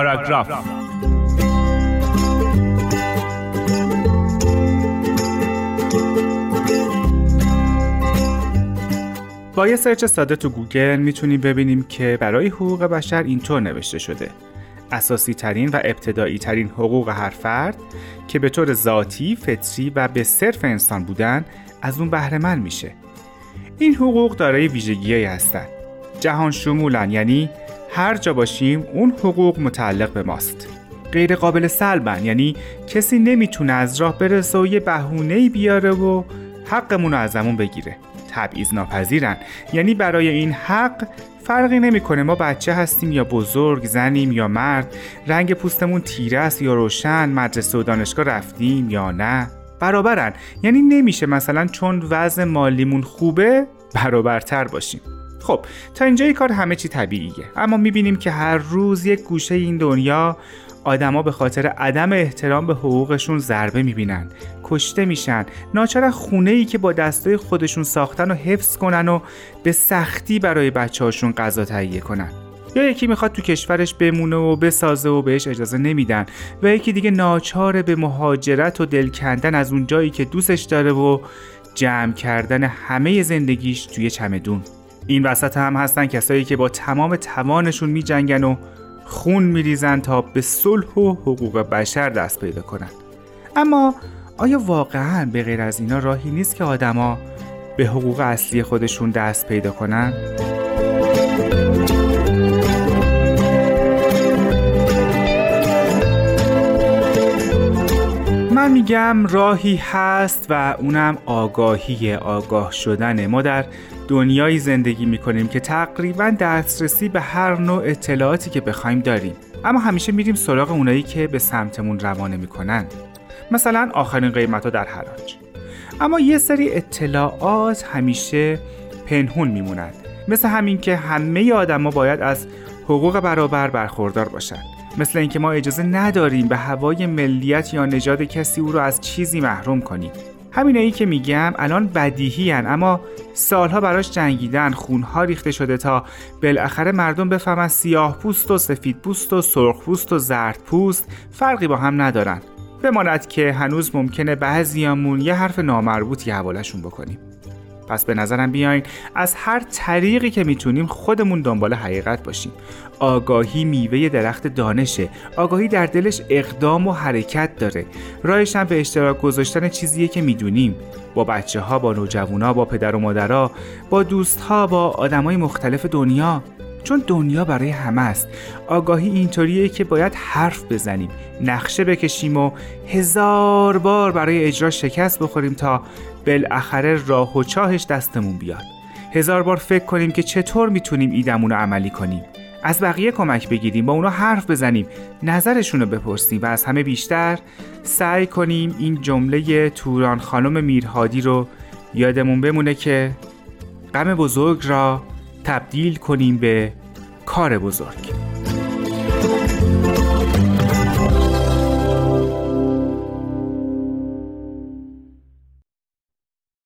پاراگراف با یه سرچ ساده تو گوگل می‌تونیم ببینیم که برای حقوق بشر اینطور نوشته شده اساسی ترین و ابتدایی ترین حقوق هر فرد که به طور ذاتی، فطری و به صرف انسان بودن از اون بهره میشه. این حقوق دارای ویژگیهایی هستند. جهان شمولن یعنی هر جا باشیم اون حقوق متعلق به ماست. غیر قابل سلبن یعنی کسی نمی‌تونه از راه برسه و یه بهونه‌ای بیاره و حقمون رو ازمون بگیره. تبعیض ناپذیرن یعنی برای این حق فرقی نمی‌کنه ما بچه هستیم یا بزرگ زنیم یا مرد رنگ پوستمون تیره است یا روشن مدرسه و دانشگاه رفتیم یا نه برابرن یعنی نمیشه مثلا چون وضع مالیمون خوبه برابرتر باشیم خب تا اینجای کار همه چی طبیعیه. اما می‌بینیم که هر روز یک گوشه این دنیا آدما به خاطر عدم احترام به حقوقشون ضربه می‌بینن کشته میشن. ناچار خونه ای که با دستای خودشون ساختن و حفظ کنن و به سختی برای بچه هاشون غذا تهیه کنن. یا یکی می‌خواد تو کشورش بمونه و بسازه و بهش اجازه نمیدن و یکی دیگه ناچار به مهاجرت و دل کندن از اون جایی که دوستش داره و جمع کردن همه زندگیش توی چمدون. این وسط هم هستن کسایی که با تمام توانشون میجنگن و خون میریزن تا به صلح و حقوق بشر دست پیدا کنن اما آیا واقعا به غیر از اینا راهی نیست که آدما به حقوق اصلی خودشون دست پیدا کنن؟ میگم راهی هست و اونم آگاهی آگاه شدنه. ما در دنیایی زندگی می‌کنیم که تقریبا دسترسی به هر نوع اطلاعاتی که بخوایم داریم. اما همیشه میریم سراغ اونایی که به سمتمون روانه می‌کنن. مثلا آخرین قیمت ها در حراج. اما یه سری اطلاعات همیشه پنهون میمونند مثل همین که همه آدما باید از حقوق برابر برخوردار باشند مثل اینکه ما اجازه نداریم به هوای ملیت یا نژاد کسی او رو از چیزی محروم کنیم. همین ای که میگم الان بدیهی هن اما سالها براش جنگیدن خونها ریخته شده تا بالاخره مردم بفهمن سیاه پوست و سفید پوست و سرخ پوست و زرد پوست فرقی با هم ندارن. بماند که هنوز ممکنه بعضیامون یه حرف نامربوطی حوالشون بکنیم. پس به نظرم بیاین از هر طریقی که می‌تونیم خودمون دنبال حقیقت باشیم. آگاهی میوه درخت دانشه. آگاهی در دلش اقدام و حرکت داره. راهش هم به اشتراک گذاشتن چیزیه که می‌دونیم. با بچه ها با نوجوانا با پدر و مادرها با دوست ها با آدمای مختلف دنیا. چون دنیا برای همه است. آگاهی اینطوریه که باید حرف بزنیم نقشه بکشیم و هزار بار برای اجرا شکست بخوریم تا بالاخره راه و چاهش دستمون بیاد. هزار بار فکر کنیم که چطور می‌تونیم ایدمون رو عملی کنیم. از بقیه کمک بگیریم با اونا حرف بزنیم نظرشون رو بپرسیم و از همه بیشتر سعی کنیم این جمله توران خانم میرهادی رو یادمون بمونه که غم بزرگ را تبدیل کنیم به کار بزرگ.